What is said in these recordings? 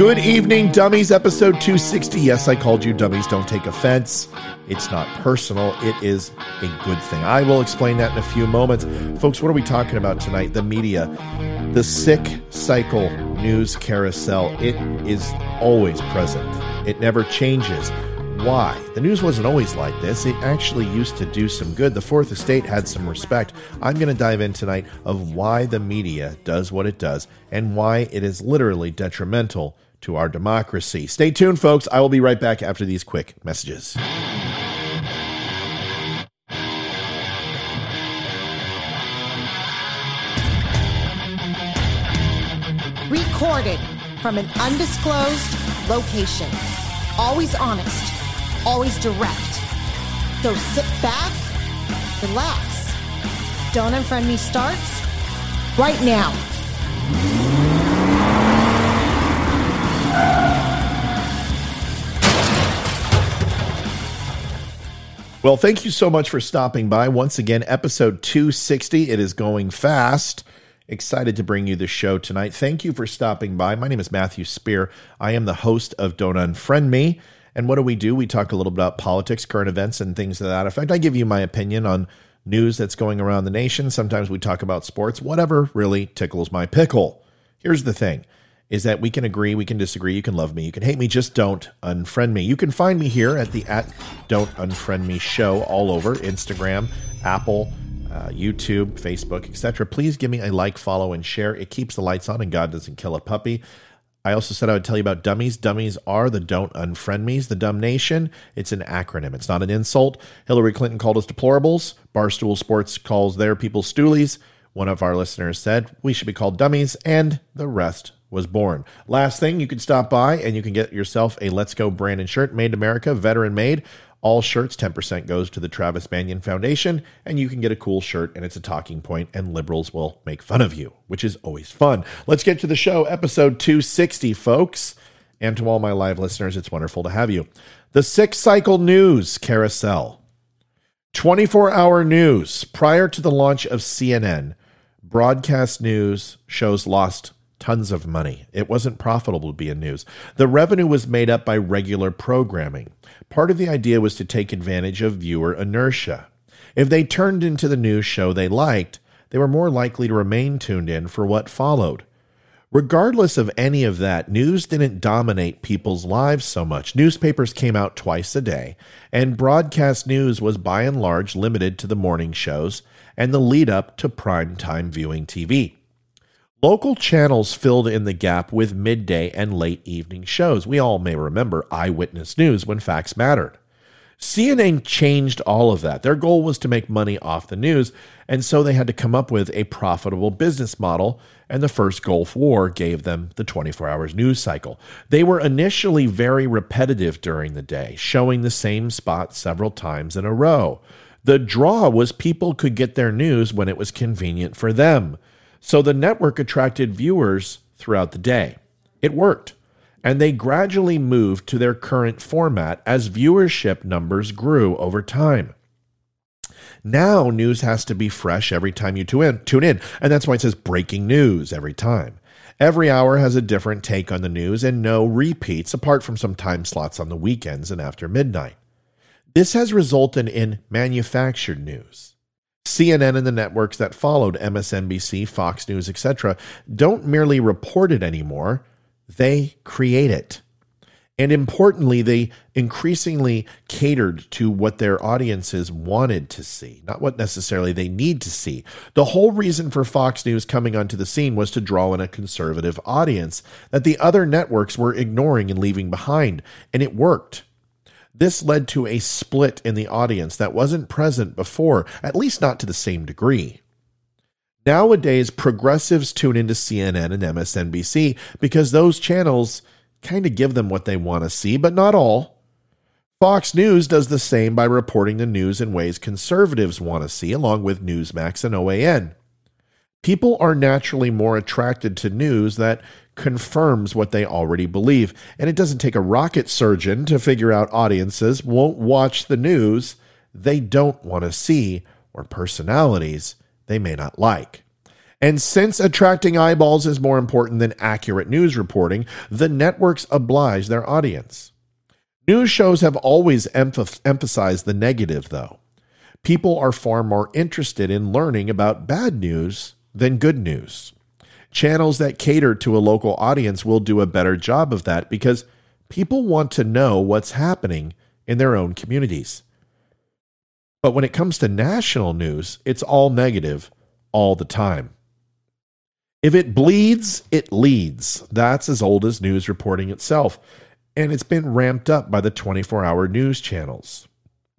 Good evening, dummies. Episode 260. Yes, I called you dummies. Don't take offense. It's not personal, it is a good thing. I will explain that in a few moments. Folks, what are we talking about tonight? The media, the sick cycle news carousel. It is always present, it never changes. Why? The news wasn't always like this. It actually used to do some good. The Fourth Estate had some respect. I'm going to dive in tonight of why the media does what it does and why it is literally detrimental to our democracy. Stay tuned, folks. I will be right back after these quick messages. Recorded from an undisclosed location. Always honest, always direct. So sit back, relax. Don't Unfriend Me starts right now. Well, thank you so much for stopping by. Once again, episode 260. It is going fast. Excited to bring you the show tonight. Thank you for stopping by. My name is Matthew Spear. I am the host of Don't Unfriend Me. And what do we do? We talk a little bit about politics, current events, and things to that effect. I give you my opinion on news that's going around the nation. Sometimes we talk about sports, whatever really tickles my pickle. Here's the thing is that we can agree, we can disagree, you can love me, you can hate me, just don't unfriend me. You can find me here at the at Don't Unfriend Me show all over Instagram, Apple, uh, YouTube, Facebook, etc. Please give me a like, follow, and share. It keeps the lights on, and God doesn't kill a puppy. I also said I would tell you about dummies. Dummies are the don't unfriend me's, the dumb nation. It's an acronym. It's not an insult. Hillary Clinton called us deplorables. Barstool Sports calls their people stoolies. One of our listeners said we should be called dummies, and the rest was born. Last thing, you can stop by and you can get yourself a Let's Go Brandon shirt, made in America, veteran made. All shirts, 10% goes to the Travis Manion Foundation, and you can get a cool shirt, and it's a talking point, and liberals will make fun of you, which is always fun. Let's get to the show, episode 260, folks. And to all my live listeners, it's wonderful to have you. The Sick Cycle News Carousel. 24 hour news. Prior to the launch of CNN, broadcast news shows lost tons of money. It wasn't profitable to be in news. The revenue was made up by regular programming. Part of the idea was to take advantage of viewer inertia. If they turned into the news show they liked, they were more likely to remain tuned in for what followed. Regardless of any of that, news didn't dominate people's lives so much. Newspapers came out twice a day, and broadcast news was by and large limited to the morning shows and the lead up to prime time viewing TV. Local channels filled in the gap with midday and late evening shows. We all may remember Eyewitness News when facts mattered. CNN changed all of that. Their goal was to make money off the news, and so they had to come up with a profitable business model, and the first Gulf War gave them the 24 hours news cycle. They were initially very repetitive during the day, showing the same spot several times in a row. The draw was people could get their news when it was convenient for them. So the network attracted viewers throughout the day. It worked. And they gradually moved to their current format as viewership numbers grew over time. Now, news has to be fresh every time you tune in. And that's why it says breaking news every time. Every hour has a different take on the news and no repeats, apart from some time slots on the weekends and after midnight. This has resulted in manufactured news. CNN and the networks that followed MSNBC, Fox News, etc., don't merely report it anymore, they create it. And importantly, they increasingly catered to what their audiences wanted to see, not what necessarily they need to see. The whole reason for Fox News coming onto the scene was to draw in a conservative audience that the other networks were ignoring and leaving behind, and it worked. This led to a split in the audience that wasn't present before, at least not to the same degree. Nowadays, progressives tune into CNN and MSNBC because those channels kind of give them what they want to see, but not all. Fox News does the same by reporting the news in ways conservatives want to see, along with Newsmax and OAN. People are naturally more attracted to news that confirms what they already believe. And it doesn't take a rocket surgeon to figure out audiences won't watch the news they don't want to see or personalities they may not like. And since attracting eyeballs is more important than accurate news reporting, the networks oblige their audience. News shows have always emph- emphasized the negative, though. People are far more interested in learning about bad news than good news. Channels that cater to a local audience will do a better job of that because people want to know what's happening in their own communities. But when it comes to national news, it's all negative all the time. If it bleeds, it leads. That's as old as news reporting itself, and it's been ramped up by the 24 hour news channels.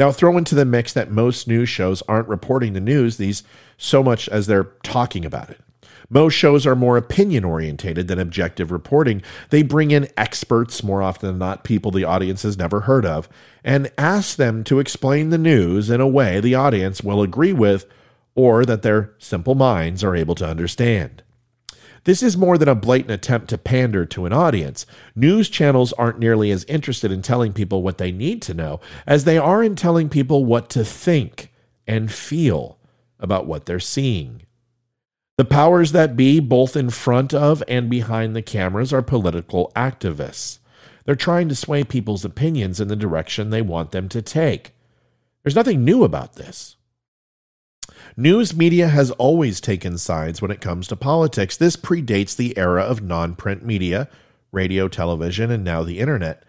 Now, throw into the mix that most news shows aren't reporting the news these so much as they're talking about it. Most shows are more opinion orientated than objective reporting. They bring in experts, more often than not, people the audience has never heard of, and ask them to explain the news in a way the audience will agree with or that their simple minds are able to understand. This is more than a blatant attempt to pander to an audience. News channels aren't nearly as interested in telling people what they need to know as they are in telling people what to think and feel about what they're seeing. The powers that be, both in front of and behind the cameras, are political activists. They're trying to sway people's opinions in the direction they want them to take. There's nothing new about this. News media has always taken sides when it comes to politics. This predates the era of non print media, radio, television, and now the internet.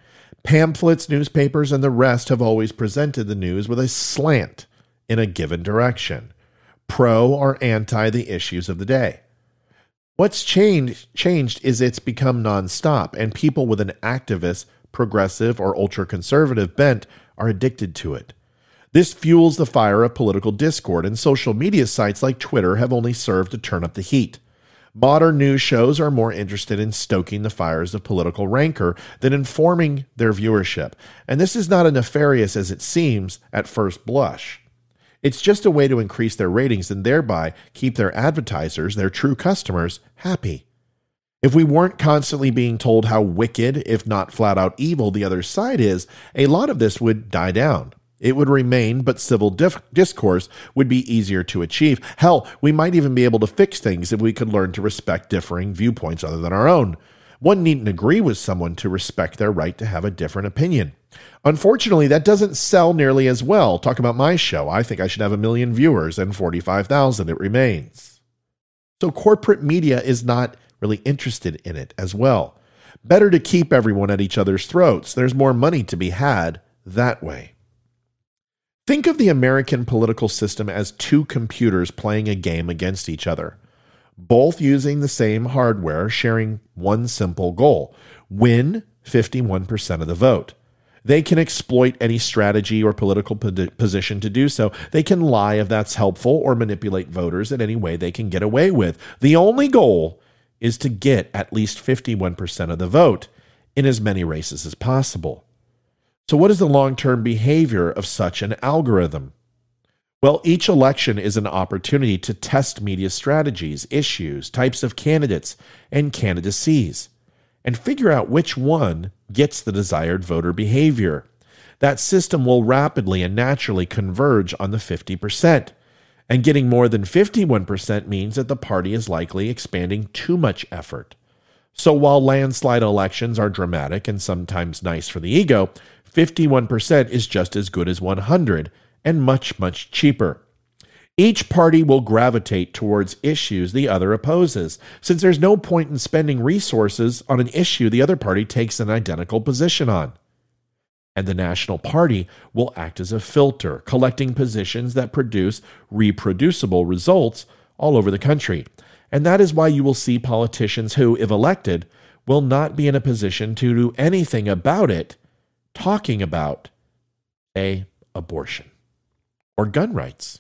Pamphlets, newspapers, and the rest have always presented the news with a slant in a given direction pro or anti the issues of the day. What's changed changed is it's become nonstop, and people with an activist, progressive, or ultra conservative bent are addicted to it. This fuels the fire of political discord, and social media sites like Twitter have only served to turn up the heat. Modern news shows are more interested in stoking the fires of political rancor than informing their viewership, and this is not as nefarious as it seems at first blush. It's just a way to increase their ratings and thereby keep their advertisers, their true customers, happy. If we weren't constantly being told how wicked, if not flat out evil, the other side is, a lot of this would die down. It would remain, but civil dif- discourse would be easier to achieve. Hell, we might even be able to fix things if we could learn to respect differing viewpoints other than our own. One needn't agree with someone to respect their right to have a different opinion. Unfortunately, that doesn't sell nearly as well. Talk about my show. I think I should have a million viewers and 45,000 it remains. So corporate media is not really interested in it as well. Better to keep everyone at each other's throats. There's more money to be had that way. Think of the American political system as two computers playing a game against each other both using the same hardware, sharing one simple goal win 51% of the vote. They can exploit any strategy or political position to do so. They can lie if that's helpful or manipulate voters in any way they can get away with. The only goal is to get at least 51% of the vote in as many races as possible. So, what is the long term behavior of such an algorithm? Well, each election is an opportunity to test media strategies, issues, types of candidates, and candidacies, and figure out which one gets the desired voter behavior. That system will rapidly and naturally converge on the 50%. And getting more than 51% means that the party is likely expanding too much effort. So while landslide elections are dramatic and sometimes nice for the ego, 51% is just as good as 100 and much, much cheaper. Each party will gravitate towards issues the other opposes, since there's no point in spending resources on an issue the other party takes an identical position on. And the National Party will act as a filter, collecting positions that produce reproducible results all over the country. And that is why you will see politicians who, if elected, will not be in a position to do anything about it, talking about a abortion or gun rights.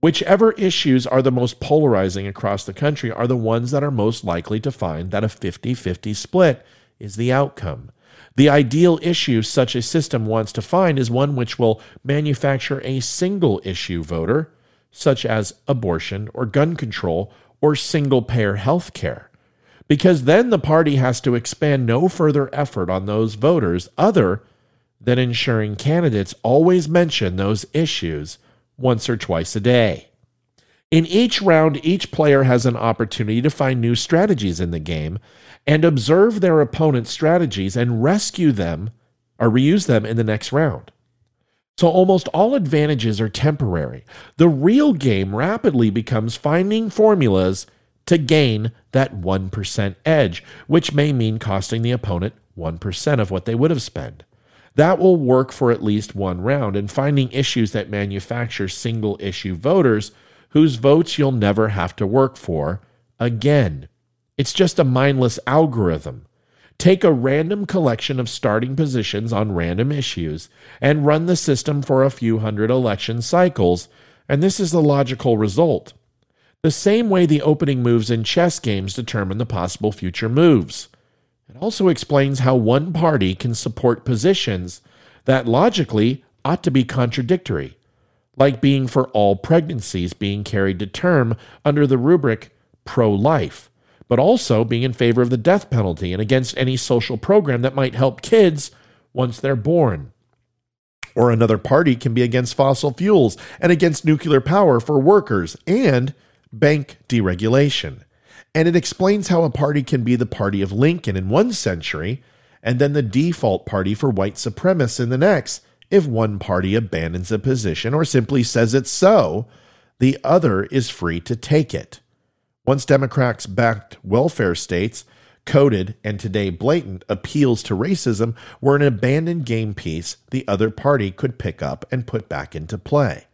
Whichever issues are the most polarizing across the country are the ones that are most likely to find that a 50 50 split is the outcome. The ideal issue such a system wants to find is one which will manufacture a single issue voter, such as abortion or gun control or single payer health care. Because then the party has to expand no further effort on those voters other than ensuring candidates always mention those issues once or twice a day. In each round, each player has an opportunity to find new strategies in the game and observe their opponent's strategies and rescue them or reuse them in the next round. So almost all advantages are temporary. The real game rapidly becomes finding formulas to gain that 1% edge, which may mean costing the opponent 1% of what they would have spent. That will work for at least one round, and finding issues that manufacture single issue voters whose votes you'll never have to work for again. It's just a mindless algorithm. Take a random collection of starting positions on random issues and run the system for a few hundred election cycles, and this is the logical result. The same way the opening moves in chess games determine the possible future moves. It also explains how one party can support positions that logically ought to be contradictory, like being for all pregnancies being carried to term under the rubric pro life, but also being in favor of the death penalty and against any social program that might help kids once they're born. Or another party can be against fossil fuels and against nuclear power for workers and bank deregulation. And it explains how a party can be the party of Lincoln in one century and then the default party for white supremacists in the next. If one party abandons a position or simply says it's so, the other is free to take it. Once Democrats backed welfare states, coded and today blatant appeals to racism were an abandoned game piece the other party could pick up and put back into play.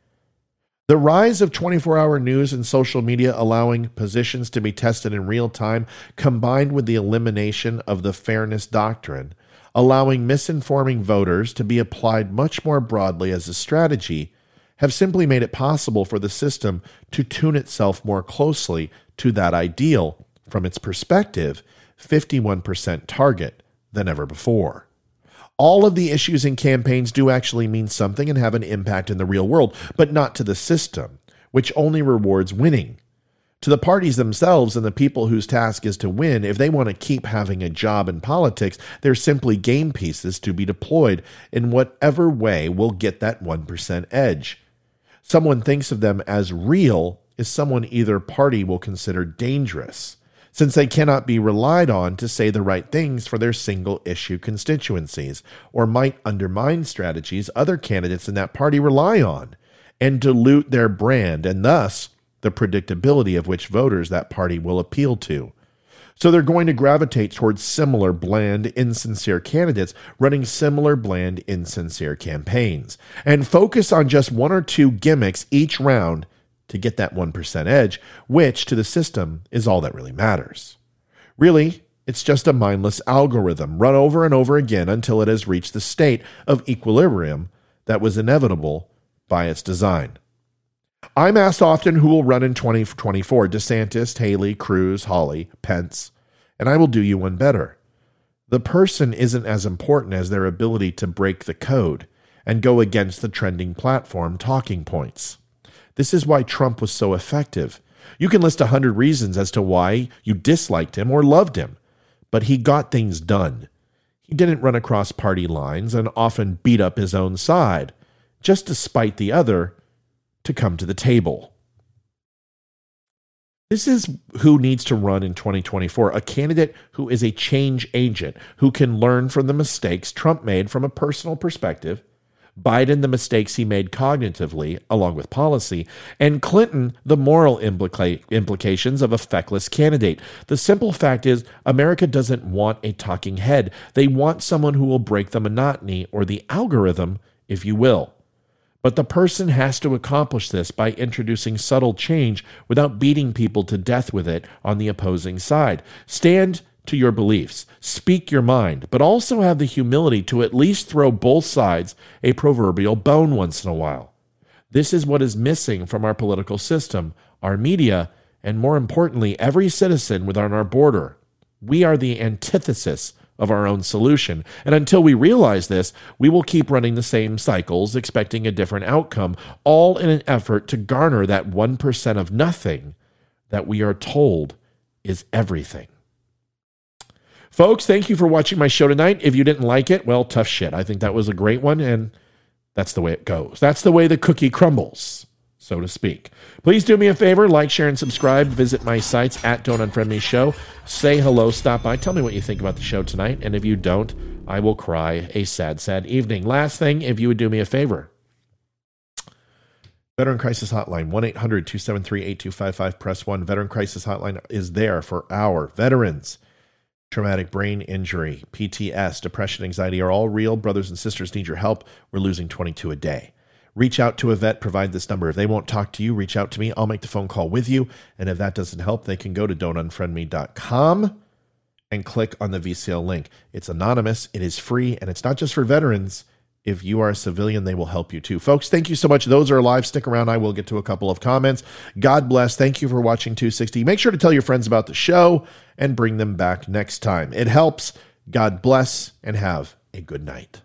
The rise of 24 hour news and social media allowing positions to be tested in real time, combined with the elimination of the fairness doctrine, allowing misinforming voters to be applied much more broadly as a strategy, have simply made it possible for the system to tune itself more closely to that ideal, from its perspective, 51% target than ever before all of the issues in campaigns do actually mean something and have an impact in the real world, but not to the system, which only rewards winning. To the parties themselves and the people whose task is to win, if they want to keep having a job in politics, they're simply game pieces to be deployed in whatever way will get that 1% edge. Someone thinks of them as real is someone either party will consider dangerous since they cannot be relied on to say the right things for their single issue constituencies, or might undermine strategies other candidates in that party rely on, and dilute their brand, and thus the predictability of which voters that party will appeal to. So they're going to gravitate towards similar bland, insincere candidates running similar bland, insincere campaigns, and focus on just one or two gimmicks each round to get that 1% edge, which to the system is all that really matters. Really, it's just a mindless algorithm run over and over again until it has reached the state of equilibrium that was inevitable by its design. I'm asked often who will run in 2024 DeSantis, Haley, Cruz, Hawley, Pence, and I will do you one better. The person isn't as important as their ability to break the code and go against the trending platform talking points. This is why Trump was so effective. You can list a hundred reasons as to why you disliked him or loved him, but he got things done. He didn't run across party lines and often beat up his own side, just to spite the other to come to the table. This is who needs to run in 2024 a candidate who is a change agent, who can learn from the mistakes Trump made from a personal perspective Biden the mistakes he made cognitively, along with policy, and Clinton the moral implica- implications of a feckless candidate. The simple fact is, America doesn't want a talking head. They want someone who will break the monotony or the algorithm, if you will. But the person has to accomplish this by introducing subtle change without beating people to death with it on the opposing side. Stand to your beliefs, speak your mind, but also have the humility to at least throw both sides a proverbial bone once in a while. This is what is missing from our political system, our media, and more importantly, every citizen within our border. We are the antithesis of our own solution. And until we realize this, we will keep running the same cycles, expecting a different outcome, all in an effort to garner that 1% of nothing that we are told is everything. Folks, thank you for watching my show tonight. If you didn't like it, well, tough shit. I think that was a great one, and that's the way it goes. That's the way the cookie crumbles. so to speak. Please do me a favor, like, share, and subscribe. Visit my sites at Don't Unfriend Me Show. Say hello, stop by, tell me what you think about the show tonight. And if you don't, I will cry a sad, sad evening. Last thing, if you would do me a favor. Veteran Crisis Hotline, 1 800 273 8255, press 1. Veteran Crisis Hotline is there for our veterans. Traumatic brain injury, PTS, depression, anxiety are all real. Brothers and sisters need your help. We're losing 22 a day. Reach out to a vet, provide this number. If they won't talk to you, reach out to me. I'll make the phone call with you. And if that doesn't help, they can go to don'tunfriendme.com and click on the VCL link. It's anonymous, it is free, and it's not just for veterans. If you are a civilian, they will help you too. Folks, thank you so much. Those are live. Stick around. I will get to a couple of comments. God bless. Thank you for watching 260. Make sure to tell your friends about the show and bring them back next time. It helps. God bless and have a good night.